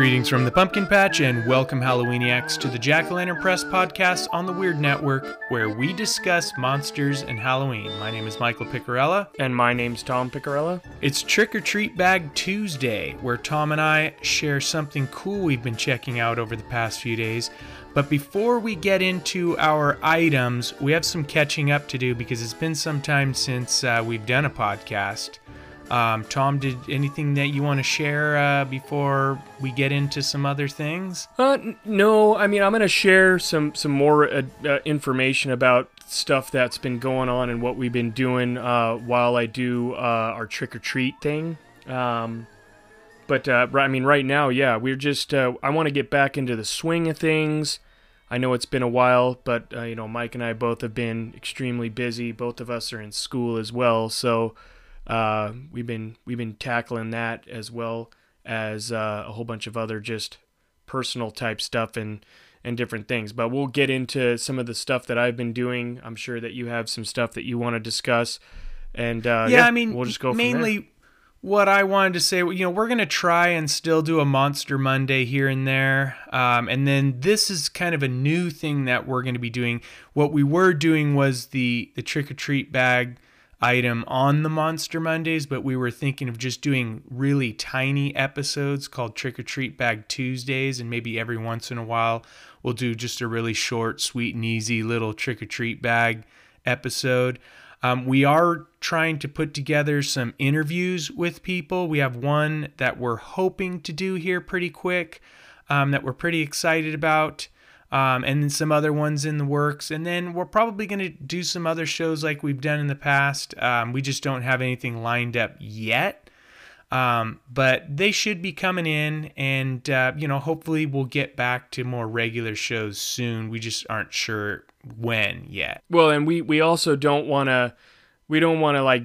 Greetings from the Pumpkin Patch and welcome Halloweeniacs to the Jack o' Lantern Press podcast on the Weird Network, where we discuss monsters and Halloween. My name is Michael Picarella. And my name's Tom Picarella. It's Trick or Treat Bag Tuesday, where Tom and I share something cool we've been checking out over the past few days. But before we get into our items, we have some catching up to do because it's been some time since uh, we've done a podcast. Um, Tom, did anything that you want to share uh, before we get into some other things? Uh, no, I mean I'm gonna share some some more uh, uh, information about stuff that's been going on and what we've been doing uh, while I do uh, our trick or treat thing. Um, but I mean, right now, yeah, we're just I want to get back into the swing of things. I know it's been a while, but you know, Mike and I both have been extremely busy. Both of us are in school as well, so uh, we've been we've been tackling that as well as uh, a whole bunch of other just personal type stuff and and different things. But we'll get into some of the stuff that I've been doing. I'm sure that you have some stuff that you want to discuss. And uh, yeah, I mean, we'll just go mainly what I wanted to say. You know, we're gonna try and still do a Monster Monday here and there, um, and then this is kind of a new thing that we're gonna be doing. What we were doing was the the trick or treat bag item on the Monster Mondays, but we were thinking of just doing really tiny episodes called Trick or Treat Bag Tuesdays, and maybe every once in a while we'll do just a really short, sweet, and easy little trick or treat bag episode. Um, we are trying to put together some interviews with people. We have one that we're hoping to do here pretty quick, um, that we're pretty excited about, um, and then some other ones in the works. And then we're probably going to do some other shows like we've done in the past. Um, we just don't have anything lined up yet. Um, but they should be coming in, and uh, you know, hopefully, we'll get back to more regular shows soon. We just aren't sure when yet. Well, and we we also don't want to we don't want to like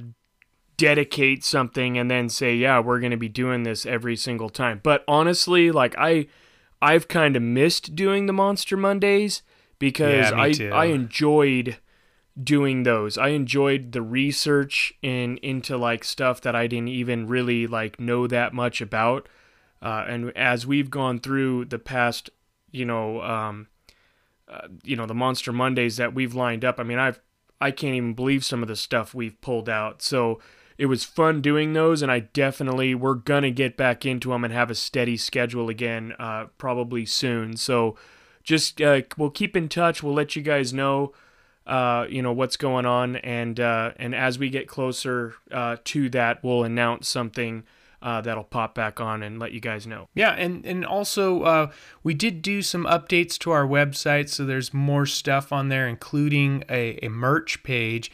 dedicate something and then say, yeah, we're going to be doing this every single time. But honestly, like I I've kind of missed doing the Monster Mondays because Yeah, I too. I enjoyed doing those. I enjoyed the research in into like stuff that I didn't even really like know that much about. Uh, and as we've gone through the past, you know, um, uh, you know, the Monster Mondays that we've lined up. I mean, I've I can't even believe some of the stuff we've pulled out. So it was fun doing those, and I definitely we're gonna get back into them and have a steady schedule again, uh, probably soon. So just uh, we'll keep in touch. We'll let you guys know, uh, you know, what's going on, and uh, and as we get closer uh, to that, we'll announce something. Uh, that'll pop back on and let you guys know. Yeah, and and also uh, we did do some updates to our website, so there's more stuff on there, including a, a merch page.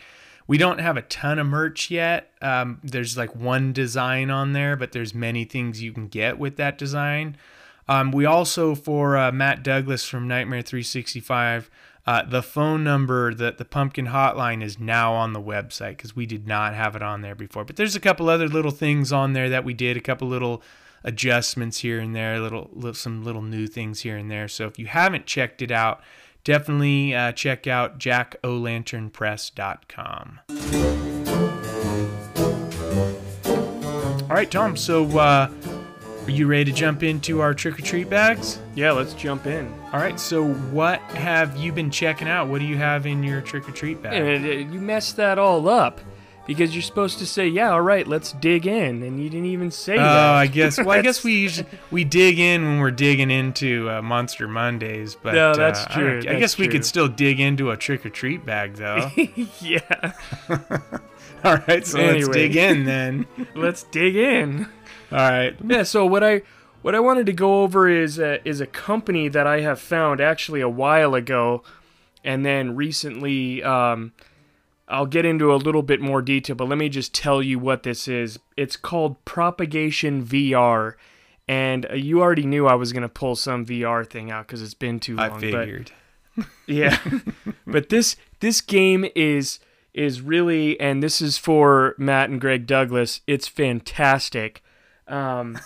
We don't have a ton of merch yet. Um, there's like one design on there, but there's many things you can get with that design. Um, we also for uh, Matt Douglas from Nightmare 365. Uh, the phone number, that the pumpkin hotline is now on the website because we did not have it on there before. But there's a couple other little things on there that we did, a couple little adjustments here and there, little, little some little new things here and there. So if you haven't checked it out, definitely uh, check out jackolanternpress.com. All right, Tom. So uh, are you ready to jump into our trick or treat bags? Yeah, let's jump in. All right. So what have you been checking out? What do you have in your trick or treat bag? And you messed that all up because you're supposed to say, "Yeah, all right, let's dig in," and you didn't even say Oh, that. I guess. Well, I guess we usually we dig in when we're digging into uh, Monster Mondays, but No, that's uh, I true, I, that's guess we could still dig into a trick or treat bag, though. yeah, All right, so let's dig in then. let's dig in. All right. Yeah. So what I what I wanted to go over is a, is a company that I have found actually a while ago, and then recently. Um, I'll get into a little bit more detail, but let me just tell you what this is. It's called Propagation VR, and uh, you already knew I was gonna pull some VR thing out because it's been too long. I but- figured. Yeah. but this this game is is really and this is for Matt and Greg Douglas. It's fantastic. Um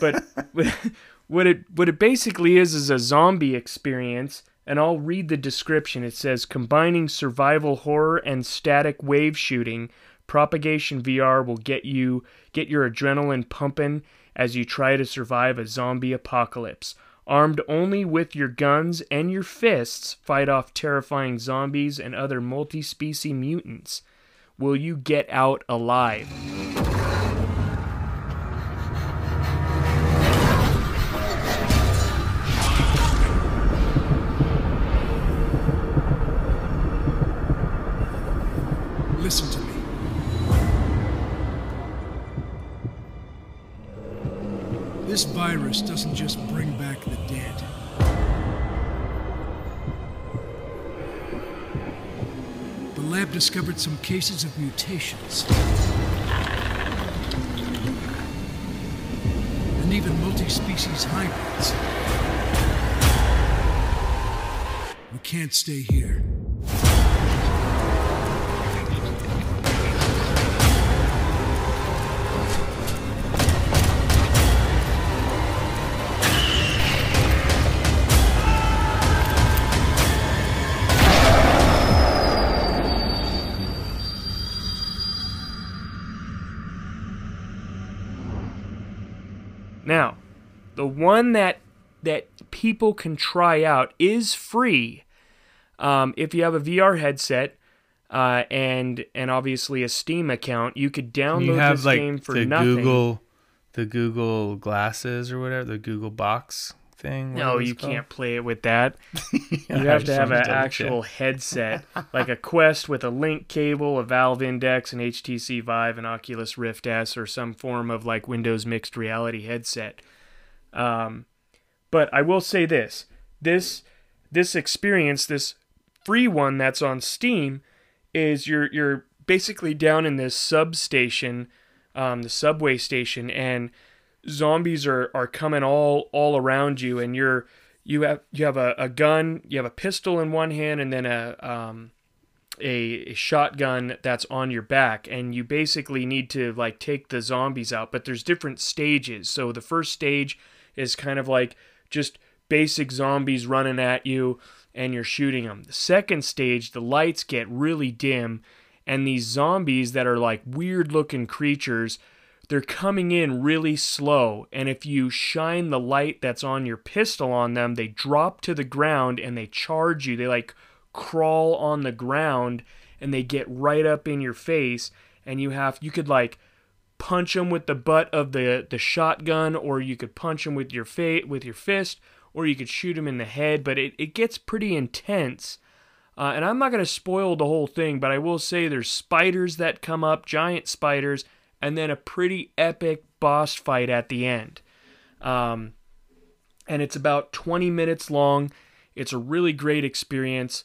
but what it what it basically is is a zombie experience and I'll read the description. It says combining survival horror and static wave shooting, propagation VR will get you get your adrenaline pumping as you try to survive a zombie apocalypse. Armed only with your guns and your fists, fight off terrifying zombies and other multi species mutants. Will you get out alive? Listen to me. This virus doesn't just bring back the dead. The lab discovered some cases of mutations. And even multi-species hybrids. We can't stay here. The one that that people can try out is free. Um, if you have a VR headset uh, and and obviously a Steam account, you could download You have this like game for the nothing. Google, the Google glasses or whatever, the Google box thing. no, you called. can't play it with that. Yeah, You have to have an actual check. headset, like a Quest with a link cable, a Valve Index, an HTC Vive, an Oculus Rift S, or some form of like Windows mixed reality headset. Um, but I will say this: this this experience, this free one that's on Steam, is you're you're basically down in this substation, um, the subway station, and zombies are, are coming all all around you, and you're you have you have a, a gun, you have a pistol in one hand, and then a um, a, a shotgun that's on your back, and you basically need to like take the zombies out. But there's different stages. So the first stage is kind of like just basic zombies running at you, and you're shooting them. The second stage, the lights get really dim, and these zombies that are like weird looking creatures they're coming in really slow and if you shine the light that's on your pistol on them they drop to the ground and they charge you they like crawl on the ground and they get right up in your face and you have you could like punch them with the butt of the the shotgun or you could punch them with your fa- with your fist or you could shoot them in the head but it, it gets pretty intense uh, and I'm not going to spoil the whole thing, but I will say there's spiders that come up, giant spiders, and then a pretty epic boss fight at the end. Um, and it's about 20 minutes long. It's a really great experience.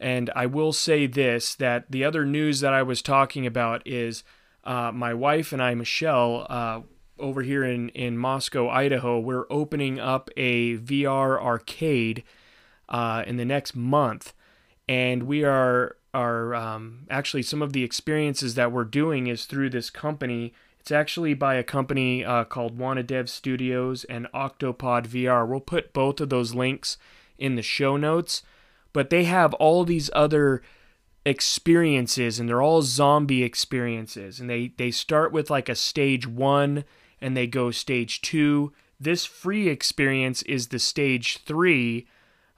And I will say this that the other news that I was talking about is uh, my wife and I, Michelle, uh, over here in, in Moscow, Idaho, we're opening up a VR arcade uh, in the next month. And we are are um, actually some of the experiences that we're doing is through this company. It's actually by a company uh, called Wanadev Studios and Octopod VR. We'll put both of those links in the show notes. But they have all these other experiences, and they're all zombie experiences. And they they start with like a stage one, and they go stage two. This free experience is the stage three.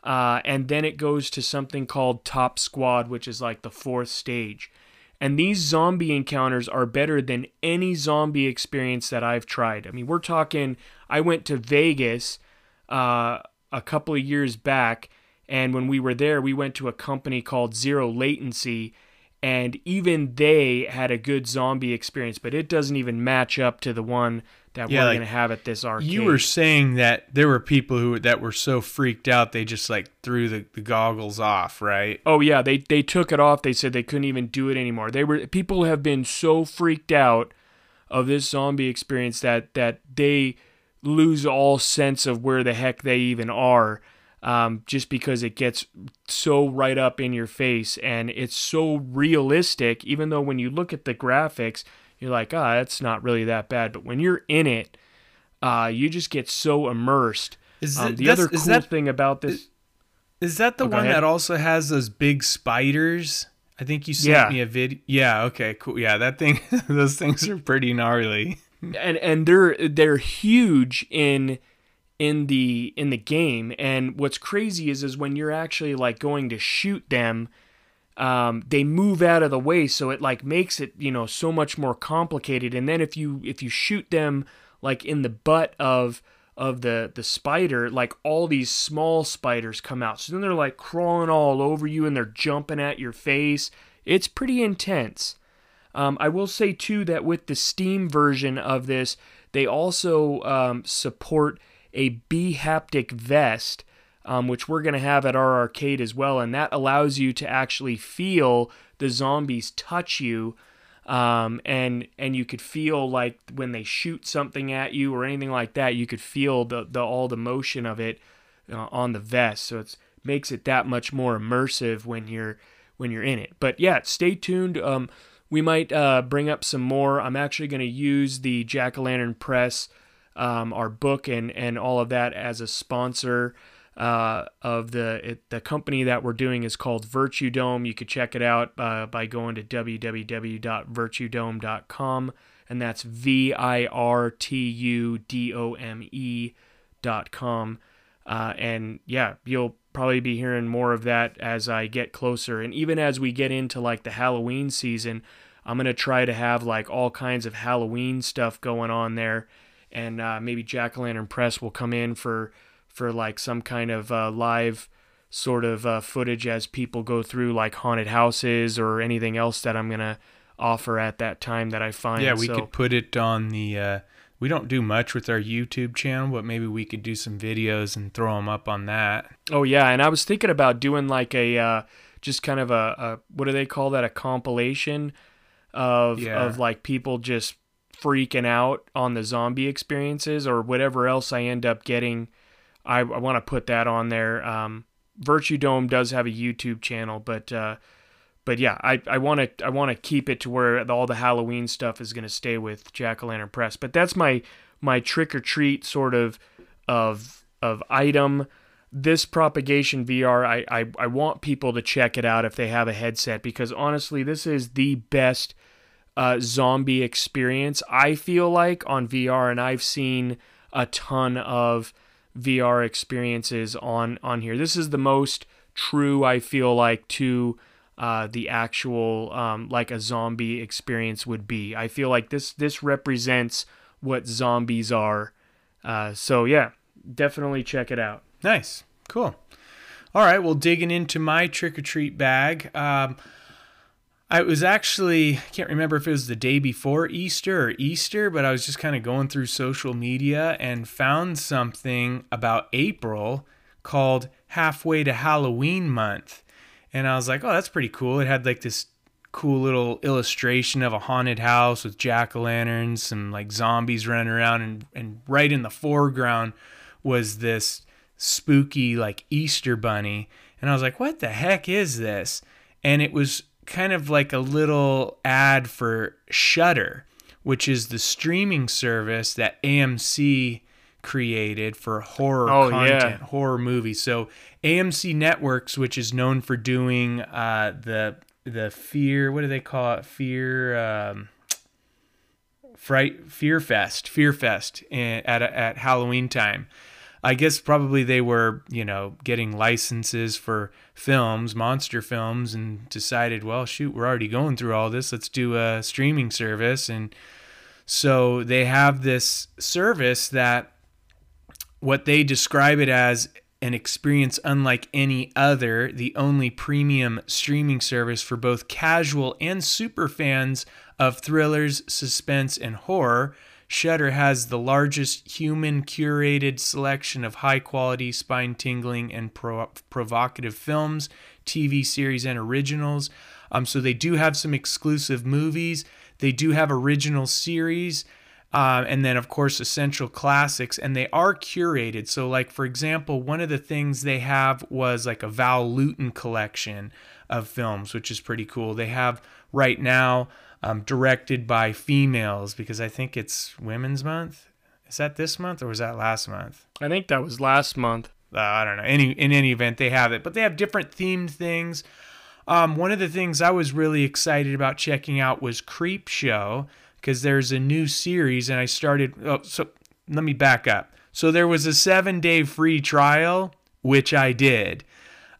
Uh, and then it goes to something called Top Squad, which is like the fourth stage. And these zombie encounters are better than any zombie experience that I've tried. I mean, we're talking, I went to Vegas uh, a couple of years back, and when we were there, we went to a company called Zero Latency, and even they had a good zombie experience, but it doesn't even match up to the one that Yeah, we're like, going to have at this arcade. You were saying that there were people who that were so freaked out they just like threw the, the goggles off, right? Oh yeah, they they took it off. They said they couldn't even do it anymore. They were people have been so freaked out of this zombie experience that that they lose all sense of where the heck they even are. Um, just because it gets so right up in your face and it's so realistic, even though when you look at the graphics, you're like, ah, that's not really that bad. But when you're in it, uh, you just get so immersed. Is Um, the other is cool that- thing about this, Is that the Oh, one that also has those big spiders? I think you sent Yeah. me a video. Yeah, okay, cool. Yeah, that thing those things are pretty gnarly. and and they're they're huge in in the in the game. And what's crazy is is when you're actually like going to shoot them um, they move out of the way so it like makes it you know so much more complicated. And then if you if you shoot them like in the butt of of the the spider like all these small spiders come out. So then they're like crawling all over you and they're jumping at your face. It's pretty intense. Um, i will say too that with the steam version of this they also um, support a B haptic vest, um, which we're going to have at our arcade as well. And that allows you to actually feel the zombies touch you. Um, and and you could feel like when they shoot something at you or anything like that, you could feel the, the all the motion of it uh, on the vest. So it makes it that much more immersive when you're when you're in it. But yeah, stay tuned. Um, we might uh, bring up some more. I'm actually going to use the Jack o' Lantern Press um, our book and and all of that as a sponsor uh, of the it, the company that we're doing is called Virtue Dome. You could check it out uh, by going to www.virtudome.com, and that's V I R T U D O M E dot com. Uh, and yeah, you'll probably be hearing more of that as I get closer, and even as we get into like the Halloween season. I'm gonna try to have like all kinds of Halloween stuff going on there and uh, maybe Jack o' Lantern Press will come in for for like some kind of uh, live sort of uh, footage as people go through like haunted houses or anything else that I'm gonna offer at that time that I find. Yeah, we so, could put it on the. Uh, we don't do much with our YouTube channel, but maybe we could do some videos and throw them up on that. Oh yeah, and I was thinking about doing like a uh, just kind of a, a what do they call that? A compilation of Yeah. of like people just freaking out on the zombie experiences or whatever else I end up getting. I, I want to put that on there. Um, Virtue Dome does have a YouTube channel, but uh, but yeah, I I want to I want to keep it to where all the Halloween stuff is going to stay with Jack o' Lantern Press. But that's my my trick or treat sort of of of item. This propagation VR, I, I I want people to check it out if they have a headset because honestly, this is the best uh, zombie experience. I feel like on VR, and I've seen a ton of VR experiences on on here. This is the most true I feel like to uh, the actual um, like a zombie experience would be. I feel like this this represents what zombies are. Uh, so yeah, definitely check it out. Nice, cool. All right, well, digging into my trick or treat bag. Um, I was actually I can't remember if it was the day before Easter or Easter, but I was just kind of going through social media and found something about April called Halfway to Halloween Month. And I was like, oh, that's pretty cool. It had like this cool little illustration of a haunted house with jack o' lanterns, some like zombies running around, and, and right in the foreground was this spooky like Easter bunny. And I was like, what the heck is this? And it was kind of like a little ad for Shudder, which is the streaming service that AMC created for horror Oh, yeah. content, horror movies. So AMC Networks, which is known for doing uh, the the fear, what do they call it? Fear. Um, Fright Fear Fest, Fear Fest at at Halloween time. I guess probably they were, you know, getting licenses for films, monster films, and decided, well, shoot, we're already going through all this. Let's do a streaming service. And so they have this service that what they describe it as an experience unlike any other, the only premium streaming service for both casual and super fans of thrillers, suspense, and horror. Shudder has the largest human curated selection of high quality, spine tingling, and pro- provocative films, TV series, and originals. Um, so they do have some exclusive movies. They do have original series. Um, and then, of course, essential classics, and they are curated. So, like, for example, one of the things they have was like a Val Lewton collection of films, which is pretty cool. They have right now um, directed by females because I think it's Women's Month. Is that this month or was that last month? I think that was last month. uh, I don't know. Any in any event, they have it, but they have different themed things. Um, one of the things I was really excited about checking out was Creepshow. because there's a new series, and I started. Oh, so let me back up. So there was a seven day free trial, which I did,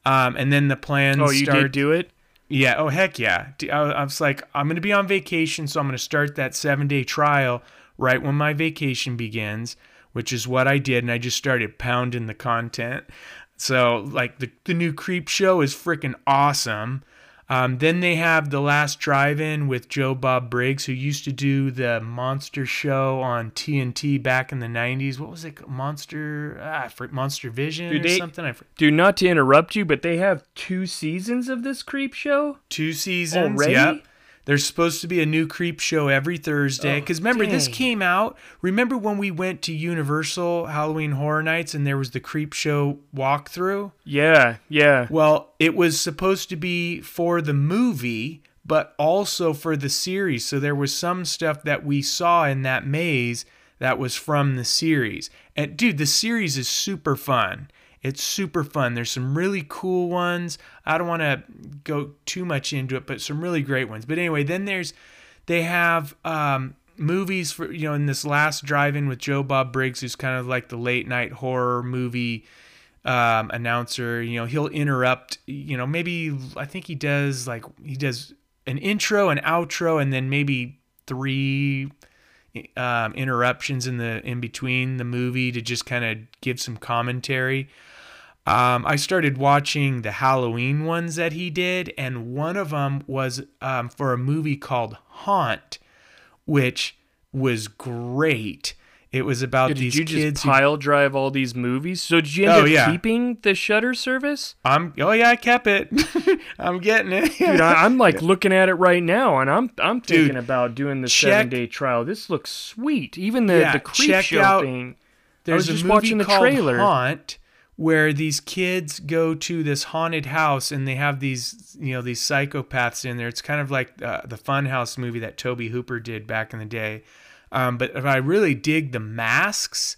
um, and then the plan. Oh, you start, did do it? Yeah. Oh, heck yeah. I was like, I'm going to be on vacation, so I'm going to start that seven day trial right when my vacation begins, which is what I did. And I just started pounding the content. So, like, the, the new Creepshow is freaking awesome. Um, then they have The Last Drive In with Joe Bob Briggs, who used to do the Monster Show on TNT back in the 90s. What was it? Monster, ah, Monster Vision Dude, or they- something? I forget. Dude, not to interrupt you, but they have two seasons of this creep show? Two seasons. Already? Yep. There's supposed to be a new creep show every Thursday. Oh, Because remember, this came out. Remember when we went to Universal Halloween Horror Nights and there was the creep show walkthrough? Yeah, yeah. Well, it was supposed to be for the movie, but also for the series. So there was some stuff that we saw in that maze that was from the series. And dude, the series is super fun. It's super fun. There's some really cool ones. I don't want to go too much into it, but some really great ones. But anyway, then there's they have um, movies for you know in this last drive-in with Joe Bob Briggs, who's kind of like the late night horror movie um, announcer. You know, he'll interrupt. You know, maybe I think he does like he does an intro, an outro, and then maybe three um, interruptions in the in between the movie to just kind of give some commentary. Um, I started watching the Halloween ones that he did, and one of them was um, for a movie called Haunt, which was great. It was about Did these you kids. just who- pile drive all these movies? So did you end Oh, up yeah. keeping the Shudder service? I'm oh yeah, I kept it. I'm getting it. Dude, I, I'm like looking at it right now, and I'm I'm Dude, thinking about doing the check- seven day trial. This looks sweet. Even the Yeah, the creep show out- thing. There's I was just a movie watching the called trailer. Haunt where these kids go to this haunted house and they have these you know these psychopaths in there. It's kind of like uh, the Funhouse movie that Tobe Hooper did back in the day. Um, but if I really dig the masks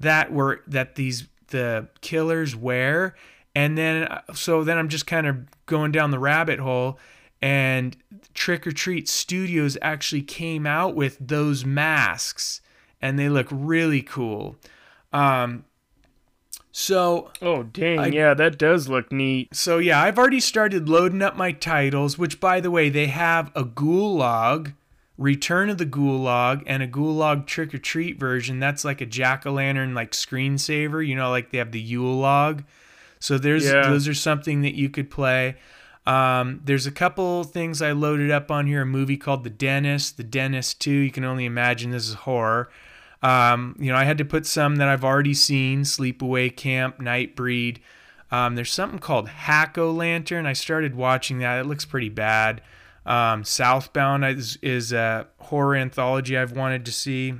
that were that these the killers wear and then uh, so then i'm just kind of going down the rabbit hole and trick or treat studios actually came out with those masks and they look really cool um so Oh dang, I- yeah, that does look neat. so yeah, I've already started loading up my titles, which by the way, they have a Ghoul Log, Return of the Ghoul Log, and a Ghoul Log Trick or Treat version. That's like a jack o' lantern like screensaver. You know, like they have the Yule log. So there's Yeah. those are something that you could play. Um, there's a couple things I loaded up on here. A movie called The Dentist, The Dentist Two. You can only imagine this is horror. Um, you know, I had to put some that I've already seen: Sleepaway Camp, Nightbreed. Um, there's something called Hack O Lantern. I started watching that. It looks pretty bad. Um, Southbound is, is a horror anthology I've wanted to see.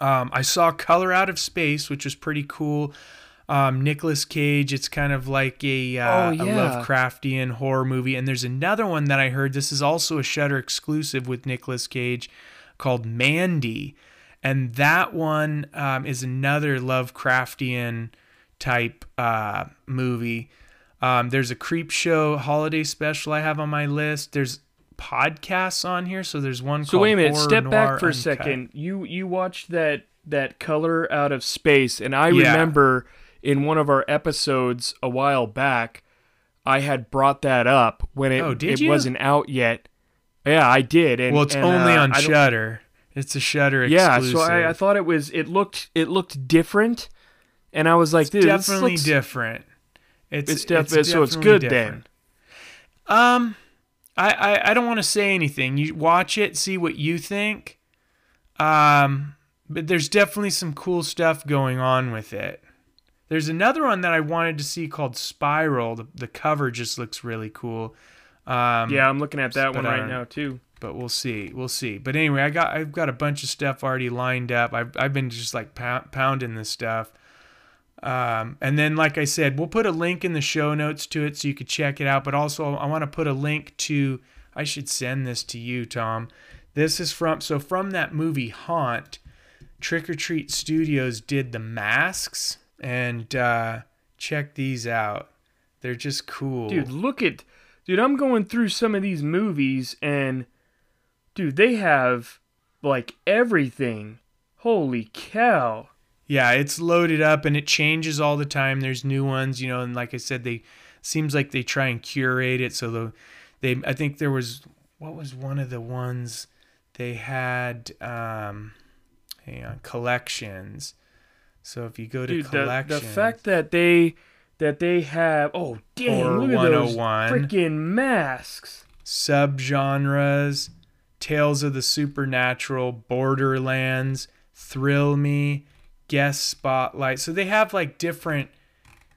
Um, I saw Color Out of Space, which was pretty cool. Um, Nicolas Cage. It's kind of like a, uh, Oh, a. Lovecraftian horror movie. And there's another one that I heard. This is also a Shudder exclusive with Nicolas Cage called Mandy. And that one um, is another Lovecraftian type uh, movie. Um, there's a creep show holiday special I have on my list. There's podcasts on here, so there's one. So wait a minute, Horror step Noir back for a second. You you watched that that color out of space, and I Yeah. remember in one of our episodes a while back, I had brought that up when it Oh, it you? wasn't out yet. Yeah, I did. And, Well, it's and, only uh, on Shudder. It's a Shudder exclusive. Yeah, exclusive. so I, I thought it was. It looked it looked different, and I was like, it's definitely looks- different. It's It's, def- so it's good different. then. Um, I I, I don't want to say anything. You watch it, see what you think. Um, but there's definitely some cool stuff going on with it. There's another one that I wanted to see called Spiral. The, the cover just looks really cool. Um, Yeah, I'm looking at that one right now too. But we'll see. We'll see. But anyway, I got I've got a bunch of stuff already lined up. I've I've been just like pound, pounding this stuff. Um, and then, like I said, we'll put a link in the show notes to it so you could check it out. But also, I want to put a link to. I should send this to you, Tom. This is from so from that movie Haunt. Trick or Treat Studios did the masks, and uh, check these out. They're just cool, Dude, look at dude, I'm going through some of these movies and dude, they have like everything. Holy cow. Yeah, it's loaded up and it changes all the time. There's new ones, you know, and like I said, they seems like they try and curate it. So the they I think there was what was one of the ones they had um hang on collections. So if you go to Dude, the, collections, the fact that they that they have oh dang look at those 101. freaking masks. subgenres, Tales of the Supernatural, Borderlands, Thrill Me, Guest Spotlight. So they have like different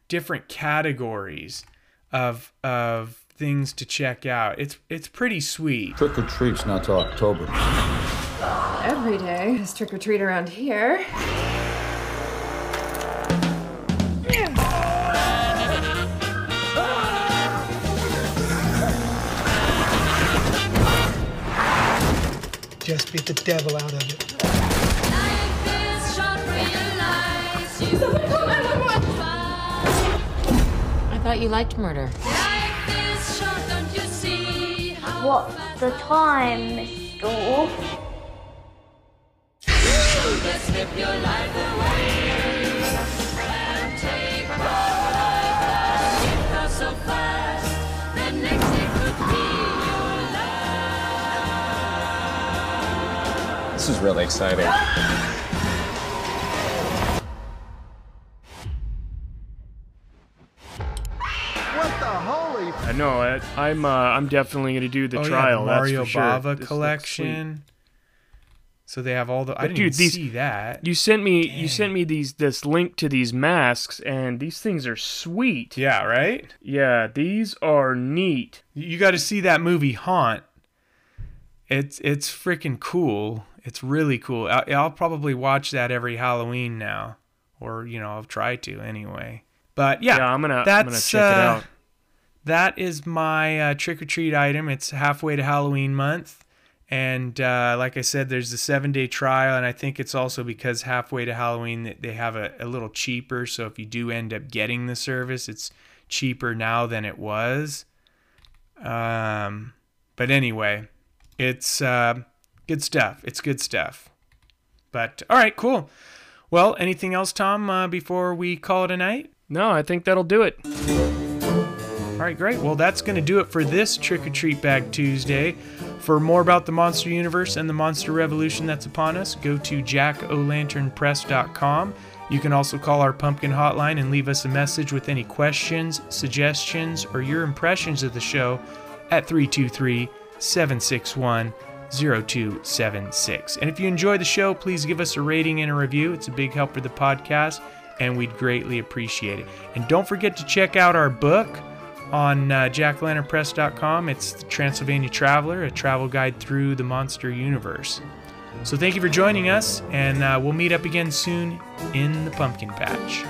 different categories of of things to check out. It's it's pretty sweet. Trick or treat's not till October. Every day is trick or treat around here. Just beat the devil out of it. I thought you liked murder. What's the time, Mr. is really exciting. I know I, I'm uh, I'm definitely gonna do the Oh, trial. yeah, the Mario that's for. Bava This looks collection. So they have all the. I didn't dude, these- see that. You sent me you sent me these this link to these masks and these things are sweet. yeah, right. Yeah, these are neat. You got to see that movie Haunt. It's it's freaking cool. It's really cool. I, I'll probably watch that every Halloween now, or you know I'll try to anyway. But yeah, Yeah, I'm gonna I'm that's gonna check it uh, out. that is my uh, trick or treat item. It's halfway to Halloween month. And uh, like I said, there's the seven day trial. And I think it's also because halfway to Halloween, they have a, a little cheaper. So if you do end up getting the service, it's cheaper now than it was. Um, but anyway, it's uh, good stuff. It's good stuff. But all right, cool. Well, anything else, Tom, uh, before we call it a night? No, I think that'll do it. All right, great. Well, that's going to do it for this Trick or Treat Bag Tuesday. For more about the Monster Universe and the Monster Revolution that's upon us, go to jackolanternpress.com. You can also call our pumpkin hotline and leave us a message with any questions, suggestions, or your impressions of the show at 323 761 0276. And if you enjoy the show, please give us a rating and a review. It's a big help for the podcast, and we'd greatly appreciate it. And don't forget to check out our book on uh. It's the Transylvania Traveler, a travel guide through the monster universe. So thank you for joining us, and uh, we'll meet up again soon in the pumpkin patch.